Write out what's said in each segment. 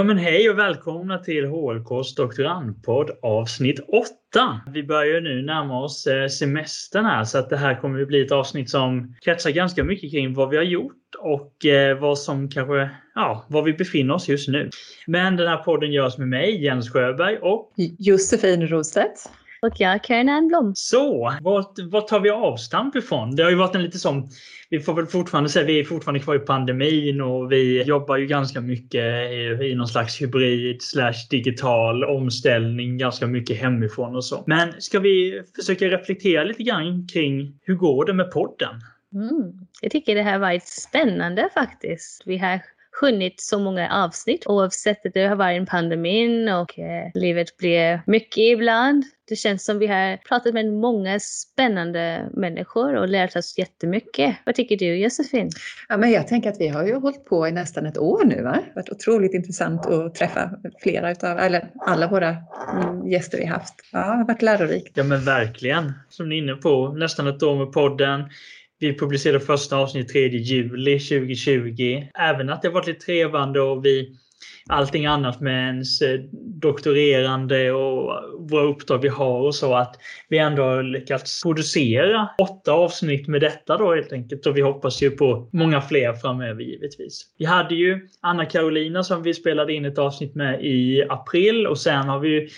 Ja men hej och välkomna till HLKs doktorandpodd avsnitt 8. Vi börjar nu närma oss eh, semestern här så att det här kommer ju bli ett avsnitt som kretsar ganska mycket kring vad vi har gjort och eh, vad som kanske, ja, var vi befinner oss just nu. Men den här podden görs med mig, Jens Sjöberg och Josefin Rostedt. Och jag, Karin Ernblom. Så, vad, tar vi avstamp ifrån? Det har ju varit en lite som, vi får väl fortfarande säga, vi är fortfarande kvar i pandemin och vi jobbar ju ganska mycket i, i någon slags hybrid slash digital omställning, ganska mycket hemifrån och så. Men ska vi försöka reflektera lite grann kring hur går det med podden? Mm. Jag tycker det har varit spännande faktiskt. Vi har hunnit så många avsnitt oavsett att det har varit en pandemin och eh, livet blir mycket ibland. Det känns som vi har pratat med många spännande människor och lärt oss jättemycket. Vad tycker du Josefin? Ja, men jag tänker att vi har ju hållit på i nästan ett år nu. Va? Det har varit otroligt intressant att träffa flera utav, eller alla våra gäster vi haft. Ja, det har varit lärorikt. Ja men verkligen. Som ni är inne på, nästan ett år med podden. Vi publicerade första avsnittet 3 juli 2020. Även att det varit lite trevande och vi allting annat med ens eh, doktorerande och våra uppdrag vi har och så att vi ändå har lyckats producera åtta avsnitt med detta då helt enkelt och vi hoppas ju på många fler framöver givetvis. Vi hade ju Anna Carolina som vi spelade in ett avsnitt med i april och sen har vi ju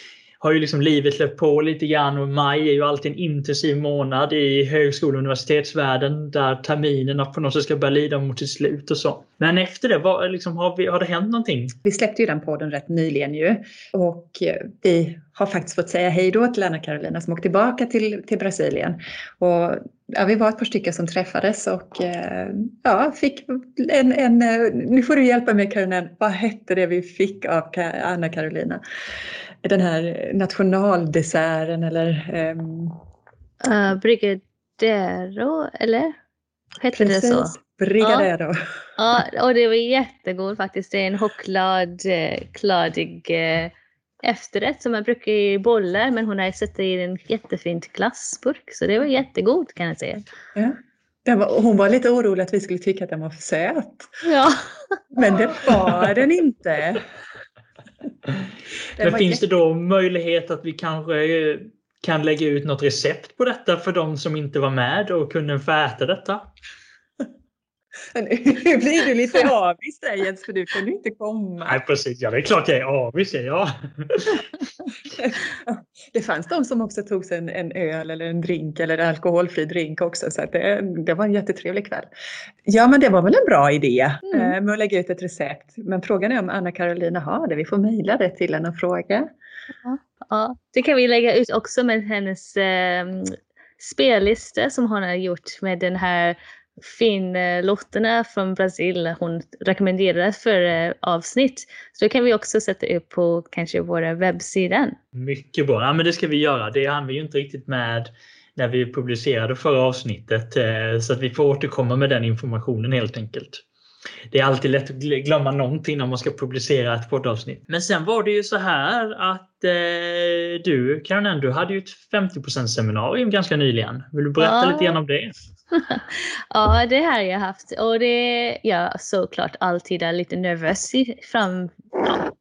har ju liksom livet löpt på lite grann och maj är ju alltid en intensiv månad i högskole och universitetsvärlden där terminerna på något sätt ska börja lida mot sitt slut och så. Men efter det, vad, liksom, har, vi, har det hänt någonting? Vi släppte ju den podden rätt nyligen ju och eh, vi har faktiskt fått säga hej då till Anna Carolina som åkte tillbaka till, till Brasilien. Och ja, vi var ett par stycken som träffades och eh, ja, fick en, en, eh, nu får du hjälpa mig Karolina, vad hette det vi fick av Anna Carolina? Den här nationaldesserten eller? Um... Uh, brigadero eller? Hette det så? Brigadero. Ja. ja, och det var jättegod faktiskt. Det är en chokladkladig eh, efterrätt som man brukar i bollar men hon har satt i en jättefint glassburk så det var jättegod kan jag säga. Ja. Var, hon var lite orolig att vi skulle tycka att den var för söt. Ja. Men det var den inte. Men finns det då möjlighet att vi kanske eh, kan lägga ut något recept på detta för de som inte var med och kunde få äta detta? Nu blir du lite avis där Jens, för du kan ju inte komma. Nej precis, ja det är klart jag är avis, ja. Det fanns de som också tog sig en, en öl eller en drink eller en alkoholfri drink också så det, det, var en jättetrevlig kväll. Ja men det var väl en bra idé mm. Eh, med att lägga ut ett recept. Men frågan är om Anna Karolina har det. Vi får mejla det till henne och fråga. Ja, ja, det kan vi lägga ut också med hennes eh, spellista som hon har gjort med den här finlotterna från Brasil hon rekommenderade för eh, avsnitt. Så det kan vi också sätta upp på kanske våra webbsidan. Mycket bra, ja, men det ska vi göra. Det hann vi ju inte riktigt med när vi publicerade förra avsnittet eh, så att vi får återkomma med den informationen helt enkelt. Det är alltid lätt att glömma någonting när man ska publicera ett poddavsnitt. Men sen var det ju så här att eh, du, Karin, du hade ju ett 50% seminarium ganska nyligen. Vill du berätta ja. lite grann om det? ja, det har jag haft och det är jag såklart alltid är lite nervös fram,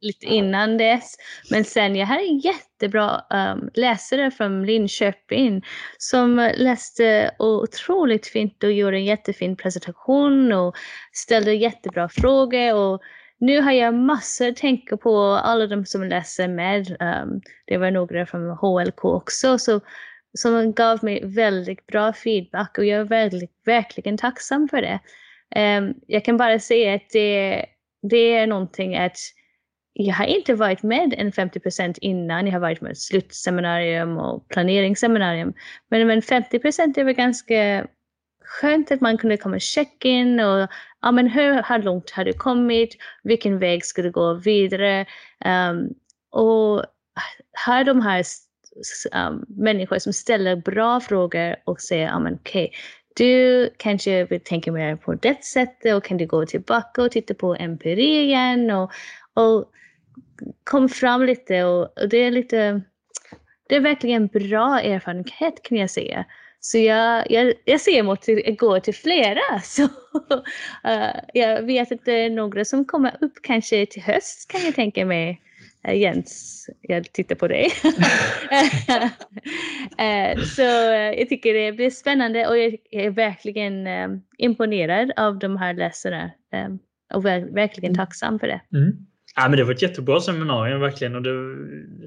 lite innan dess. Men sen jag hade en jättebra um, läsare från Linköping som läste otroligt fint och gjorde en jättefin presentation och ställde jättebra frågor. Och nu har jag massor att tänka på, alla de som läser med. Um, det var några från HLK också. Så som gav mig väldigt bra feedback och jag är väldigt, verkligen tacksam för det. Um, jag kan bara säga att det, det är någonting att jag har inte varit med en 50% innan. Jag har varit med slutseminarium och planeringsseminarium. Men, men 50 är väl ganska skönt att man kunde komma och checka in och ja, men hur, hur långt har du kommit? Vilken väg ska du gå vidare? Um, och har de här um, människor som ställer bra frågor och säger, ja men okej, okay, du kanske vill tänka mer på det sättet och kan du gå tillbaka och titta på empiri igen och, och kom fram lite och, och det är lite, det är verkligen bra erfarenhet kan jag säga. Så jag, jag, jag ser emot att gå till flera. Så, uh, jag vet att det är några som kommer upp kanske till höst kan jag tänka mig. Uh, Jens, jag tittar på dig. uh, så jag tycker det blir spännande och jag är verkligen imponerad av de här läsarna. Och verkligen mm. tacksam för det. Mm. Ja, men det var ett jättebra seminarium verkligen och det,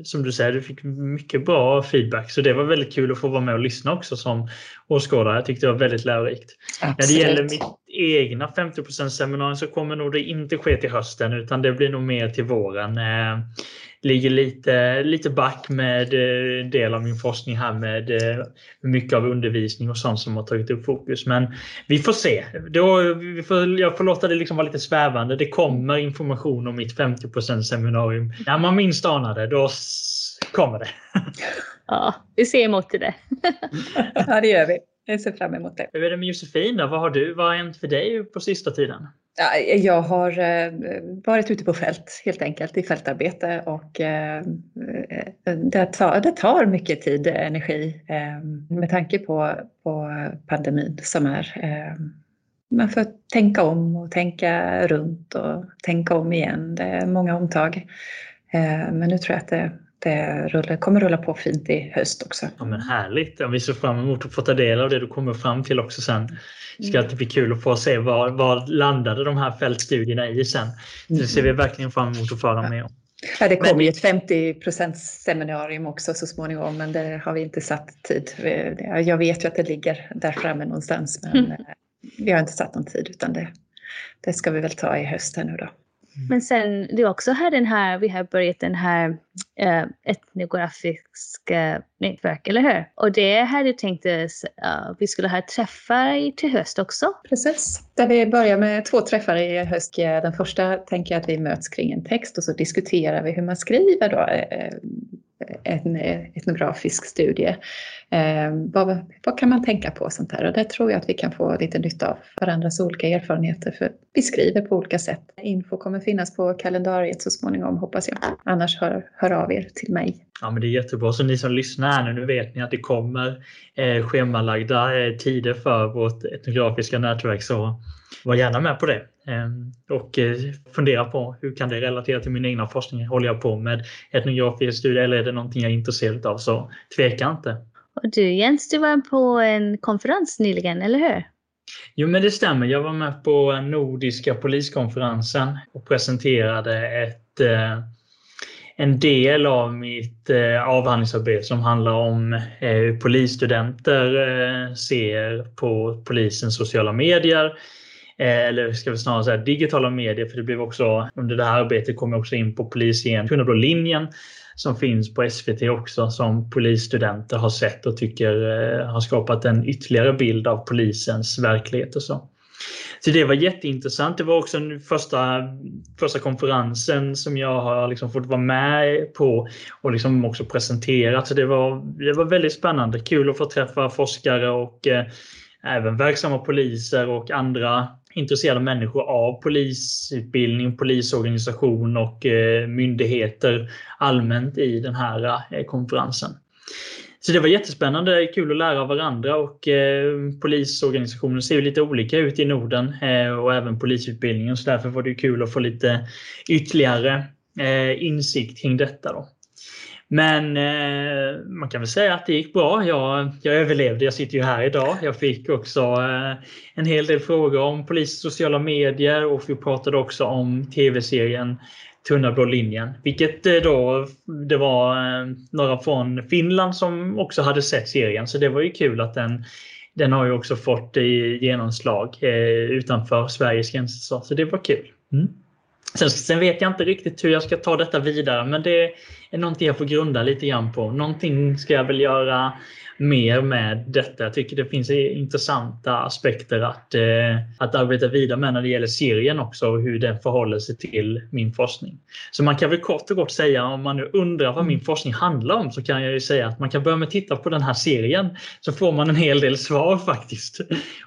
som du säger, du fick mycket bra feedback så det var väldigt kul att få vara med och lyssna också som åskådare. Jag tyckte det var väldigt lärorikt. Absolut. När det gäller mitt egna 50% seminarium så kommer nog det inte ske till hösten utan det blir nog mer till våren. Ligger lite, lite back med eh, del av min forskning här med eh, mycket av undervisning och sånt som har tagit upp fokus. Men vi får se. Då, vi får, jag får låta det liksom vara lite svävande. Det kommer information om mitt 50% seminarium. När man minst anar det, då kommer det. Ja, vi ser emot det. ja, det gör vi. Jag ser fram emot det. Hur är det med Josefin? Då? Vad har du vad har hänt för dig på sista tiden? Jag har eh, varit ute på fält helt enkelt i fältarbete och eh, eh, det tar, det tar mycket tid och energi med tanke på, på pandemin som är. Man får tänka om och tänka runt och tänka om igen. Det är många omtag. Men nu tror jag att det, det rullar, kommer rulla på fint i höst också. Ja, men härligt! Ja, vi ser fram emot att få ta del av det du kommer fram till också sen. Det ska alltid bli kul att få se vad, vad landade de här fältstudierna i sen. Det ser vi verkligen fram emot att föra med om. Ja, det kommer ju ett 50% seminarium också så småningom, men det har vi inte satt tid. Jag vet ju att det ligger där framme någonstans, men mm. vi har inte satt någon tid utan det, det ska vi väl ta i höst här nu då. Mm. Men sen du också har den här, vi har börjat den här äh, etnografiska nätverk, eller hur? Och det här du tänkte uh, vi skulle ha träffar till höst också? Precis, där vi börjar med två träffar i höst. Den första tänker jag att vi möts kring en text och så diskuterar vi hur man skriver då eh, en etnografisk studie. Eh, vad, vad, kan man tänka på sånt här? Och där tror jag att vi kan få lite nytta av varandras olika erfarenheter för vi skriver på olika sätt. Info kommer finnas på kalendariet så småningom hoppas jag. Annars hör, hör av er till mig. Ja men det är jättebra. Så ni som lyssnar här nu, nu vet ni att det kommer eh, schemalagda eh, tider för vårt etnografiska nätverk så var gärna med på det. Ehm, och eh, fundera på hur kan det relatera till min egna forskning? Håller jag på med etnografisk studie eller är det någonting jag är intresserad av? Så tveka inte. Och du Jens, du var på en konferens nyligen, eller hur? Jo men det stämmer. Jag var med på Nordiska poliskonferensen och presenterade ett, eh, en del av mitt eh, avhandlingsarbete som handlar om hur polisstudenter ser på polisens sociala medier Eh, eller ska vi snarare säga digitala medier, för det blev också under det här arbetet kom jag också in på polisgen, linjen som finns på SVT också som polisstudenter har sett och tycker eh, har skapat en ytterligare bild av polisens verklighet och så. Så det var jätteintressant. Det var också den första, första konferensen som jag har liksom fått vara med på och liksom också presenterat. Så det var, det var väldigt spännande. Kul att få träffa forskare och eh, även verksamma poliser och andra intresserade människor av polisutbildning, polisorganisation och eh, myndigheter allmänt i den här eh, konferensen. Så det var jättespännande, kul att lära av varandra och eh, polisorganisationen ser ju lite olika ut i Norden eh, och även polisutbildningen så därför var det kul att få lite ytterligare insikt kring detta. Då. Men eh, man kan väl säga att det gick bra. Jag, jag överlevde. Jag sitter ju här idag. Jag fick också eh, en hel del frågor om polis sociala medier och vi pratade också om tv-serien Tunna blå linjen. Vilket eh, då det var eh, några från Finland som också hade sett serien. Så det var ju kul att den den har ju också fått eh, genomslag eh, utanför Sveriges gränser. Så det var kul. Mm. Sen, sen, vet jag inte riktigt hur jag ska ta detta vidare men det är någonting jag får grunda lite grann på. Någonting ska jag väl göra mer med detta. Jag tycker det finns intressanta aspekter att, eh, att arbeta vidare med när det gäller serien också och hur den förhåller sig till min forskning. Så man kan väl kort och gott säga om man nu undrar vad min forskning handlar om så kan jag ju säga att man kan börja med att titta på den här serien så får man en hel del svar faktiskt.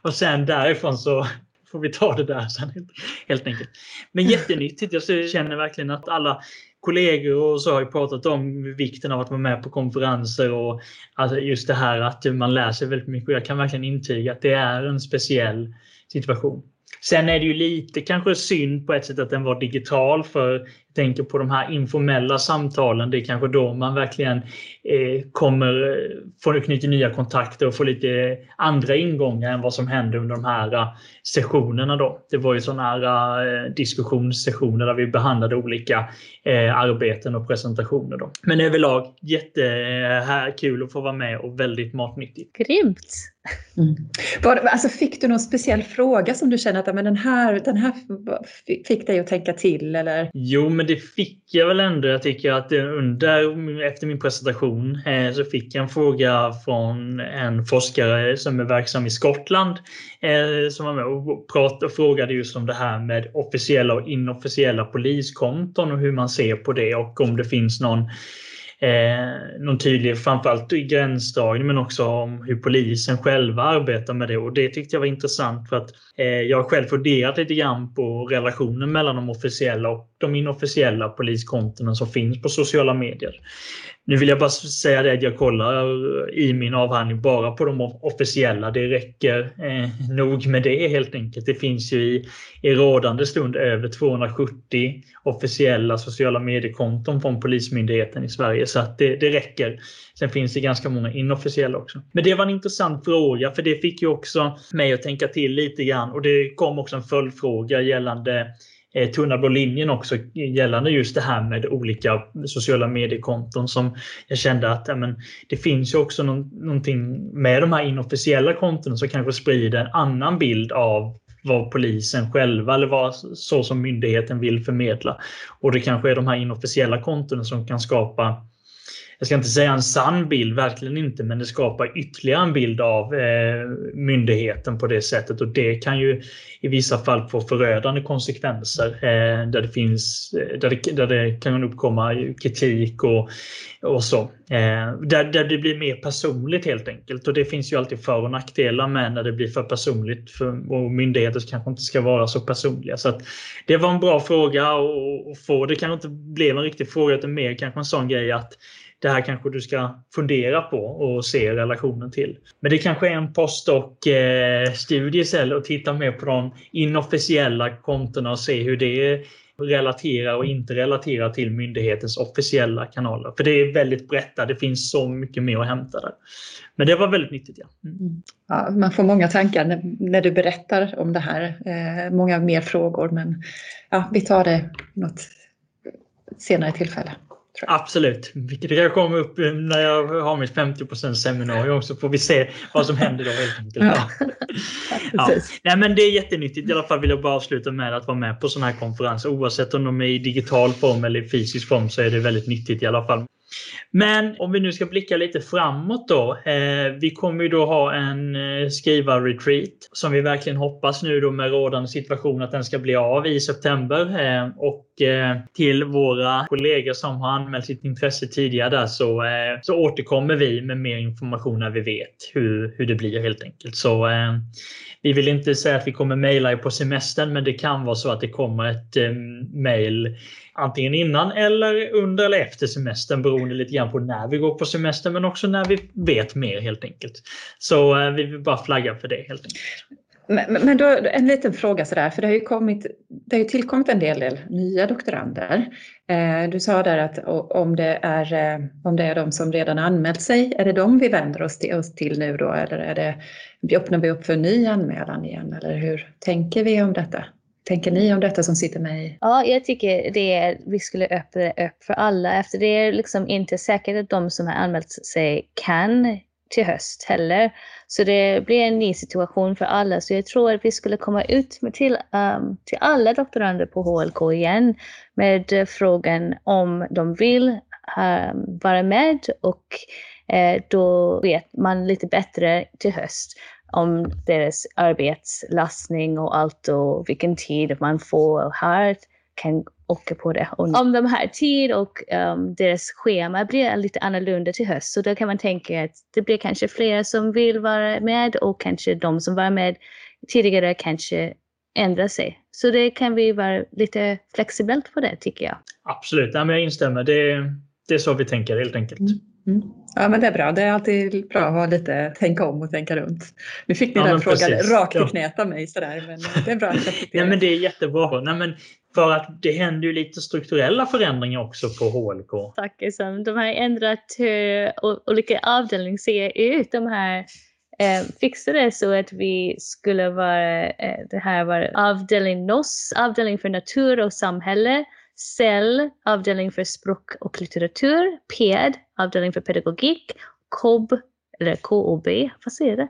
Och sen därifrån så får vi ta det där sen helt enkelt. Men jättenyttigt. Jag känner verkligen att alla kollegor och så har ju pratat om vikten av att vara med på konferenser och alltså just det här att man läser väldigt mycket. Och jag kan verkligen intyga att det är en speciell situation. Sen är det ju lite kanske synd på ett sätt att den var digital för jag tänker på de här informella samtalen. Det är kanske då man verkligen eh, kommer eh, få knyta nya kontakter och få lite andra ingångar än vad som händer under de här eh, sessionerna. Då. Det var ju sådana här eh, diskussionssessioner där vi behandlade olika eh, arbeten och presentationer. Då. Men överlag jättekul att få vara med och väldigt matnyttigt. Grymt! Mm. Var, alltså fick du någon speciell fråga som du känner att men den, här, den här fick dig att tänka till? Eller? Jo, men det fick jag väl ändå. Jag tycker att under, efter min presentation eh, så fick jag en fråga från en forskare som är verksam i Skottland eh, som var med och, pratade, och frågade just om det här med officiella och inofficiella poliskonton och hur man ser på det och om det finns någon eh, någon tydlig, framförallt i gränsdragning, men också om hur polisen själva arbetar med det. Och det tyckte jag var intressant för att eh, jag har själv funderat lite grann på relationen mellan de officiella och de inofficiella poliskontona som finns på sociala medier. Nu vill jag bara säga det att jag kollar eh, i min avhandling bara på de officiella. Det räcker eh, nog med det helt enkelt. Det finns ju i, i rådande stund över 270 officiella sociala mediekonton från Polismyndigheten i Sverige. Så att det, det räcker. Sen finns det ganska många inofficiella också. Men det var en intressant fråga för det fick ju också mig att tänka till lite grann. Och det kom också en följdfråga gällande Eh, tunna blå linjen också gällande just det här med olika sociala mediekonton som jag kände att ja, men, det finns ju också någon, någonting med de här inofficiella kontona som kanske sprider en annan bild av vad polisen själva eller vad så som myndigheten vill förmedla. Och det kanske är de här inofficiella kontona som kan skapa jag ska inte säga en sann bild, verkligen inte, men det skapar ytterligare en bild av eh, myndigheten på det sättet och det kan ju i vissa fall få förödande konsekvenser eh, där, det finns, eh, där, det, där det kan uppkomma kritik och, och så. Eh, där, där det blir mer personligt helt enkelt och det finns ju alltid för och nackdelar med när det blir för personligt för, och myndigheter kanske inte ska vara så personliga. Så att det var en bra fråga att få. Det kanske inte blev en riktig fråga utan mer kanske en sån grej att det här kanske du ska fundera på och se relationen till. Men det kanske är en postdoc-studie eh, istället att titta mer på de inofficiella kontona och se hur det relaterar och inte relaterar till myndighetens officiella kanaler. För det är väldigt brett där. Det finns så mycket mer att hämta där. Men det var väldigt nyttigt. Ja. Mm. ja man får många tankar när, när, du berättar om det här. Eh, många mer frågor men ja, vi tar det något senare tillfälle. Absolut. Vilket kan komma upp när jag har mitt 50 seminarium så får vi se vad som händer då helt enkelt. Ja. ja. Nej, men det är jättenyttigt. I alla fall vill jag bara avsluta med att vara med på sådana här konferenser. Oavsett om de är i digital form eller i fysisk form så är det väldigt nyttigt i alla fall. Men om vi nu ska blicka lite framåt då. Eh, vi kommer ju då ha en eh, skrivarretreat som vi verkligen hoppas nu då med rådande situation att den ska bli av i september. Eh, och eh, till våra kollegor som har anmält sitt intresse tidigare där så, eh, så återkommer vi med mer information när vi vet hur, hur det blir helt enkelt. Så eh, vi vill inte säga att vi kommer mejla er på semestern men det kan vara så att det kommer ett eh, mejl antingen innan eller under eller efter semestern beroende lite grann på när vi går på semester men också när vi vet mer helt enkelt. Så eh, vi vill bara flagga för det helt enkelt. Men, men då, en liten fråga sådär, för det har ju, kommit, det har ju tillkommit en del, del nya doktorander. Eh, du sa där att om det, är, eh, om det är de som redan anmält sig, är det de vi vänder oss till, oss till nu då eller är det, öppnar vi upp för en ny anmälan igen eller hur tänker vi om detta? tänker ni om detta som sitter med i? Ja, jag tycker det är, vi skulle öppna upp för alla. Efter det är liksom inte säkert att de som har anmält sig kan till höst heller. Så det blir en ny situation för alla. Så jag tror att vi skulle komma ut till, um, till alla doktorander på HLK igen med frågan om de vill um, vara med och uh, då vet man lite bättre till höst om deras arbetslastning och allt och vilken tid man får här kan åka på det. Och om de har tid och um, deras schema blir lite annorlunda till höst så då kan man tänka att det blir kanske fler som vill vara med och kanske de som var med tidigare kanske ändrar sig. Så det kan vi vara lite flexibelt på det tycker jag. Absolut, ja, men jag instämmer. Det, det är så vi tänker helt enkelt. Mm. Mm. Ja men det är bra, det är alltid bra att ha lite tänka om och tänka runt. Nu fick ni ja, den frågan precis. rakt i knät av mig sådär men det är bra att ja, men Det är jättebra. Nej, men för att det händer ju lite strukturella förändringar också på HLK. Tack. De har ändrat hur olika avdelningar ser ut. De här eh, fixade så att vi skulle vara, eh, det här var avdelning NOS, avdelning för natur och samhälle, CEL avdelning för språk och litteratur, PED, avdelning för pedagogik, KOB, eller KOB, vad säger det?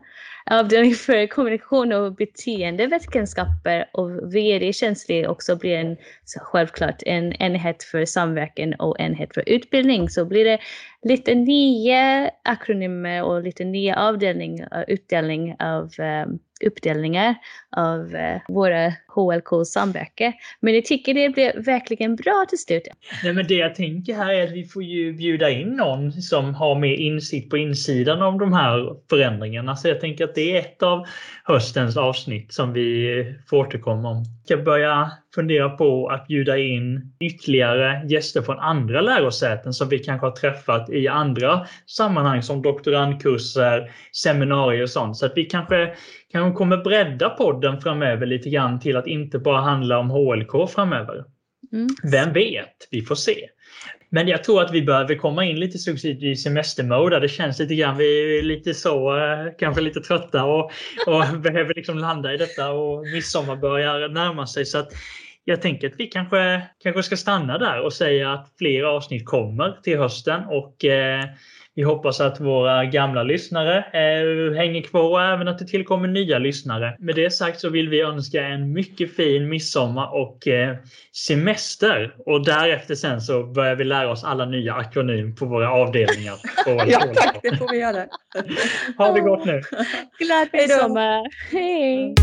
Avdelning för kommunikation och beteendevetenskaper och VD känslig också blir en, självklart en enhet för samverkan och enhet för utbildning. Så blir det lite nya akronymer och lite nya avdelning, eh, utdelning av um, uppdelningar av eh, våra HLK samverkan. Men jag tycker det blev verkligen bra till slut. Nej, men det jag tänker här är att vi får ju bjuda in någon som har mer insikt på insidan av de här förändringarna. Så jag tänker att det är ett av höstens avsnitt som vi får återkomma om. Jag ska börja fundera på att bjuda in ytterligare gäster från andra lärosäten som vi kanske har träffat i andra sammanhang som doktorandkurser, seminarier och sånt. Så att vi kanske, kanske kommer bredda podden framöver lite grann till att inte bara handla om HLK framöver. Mm. Vem vet? Vi får se. Men jag tror att vi behöver komma in lite successivt i semestermode. Det känns lite grann, vi är lite så, eh, kanske lite trötta och, och behöver liksom landa i detta och midsommar börjar närma sig. Så att jag tänker att vi kanske, kanske ska stanna där och säga att fler avsnitt kommer till hösten och eh, vi hoppas att våra gamla lyssnare eh, hänger kvar och även att det tillkommer nya lyssnare. Med det sagt så vill vi önska en mycket fin midsommar och eh, semester. Och därefter sen så börjar vi lära oss alla nya akronym på våra avdelningar. ja tack, det får vi göra. ha det gott nu. Glad midsommar. Hej!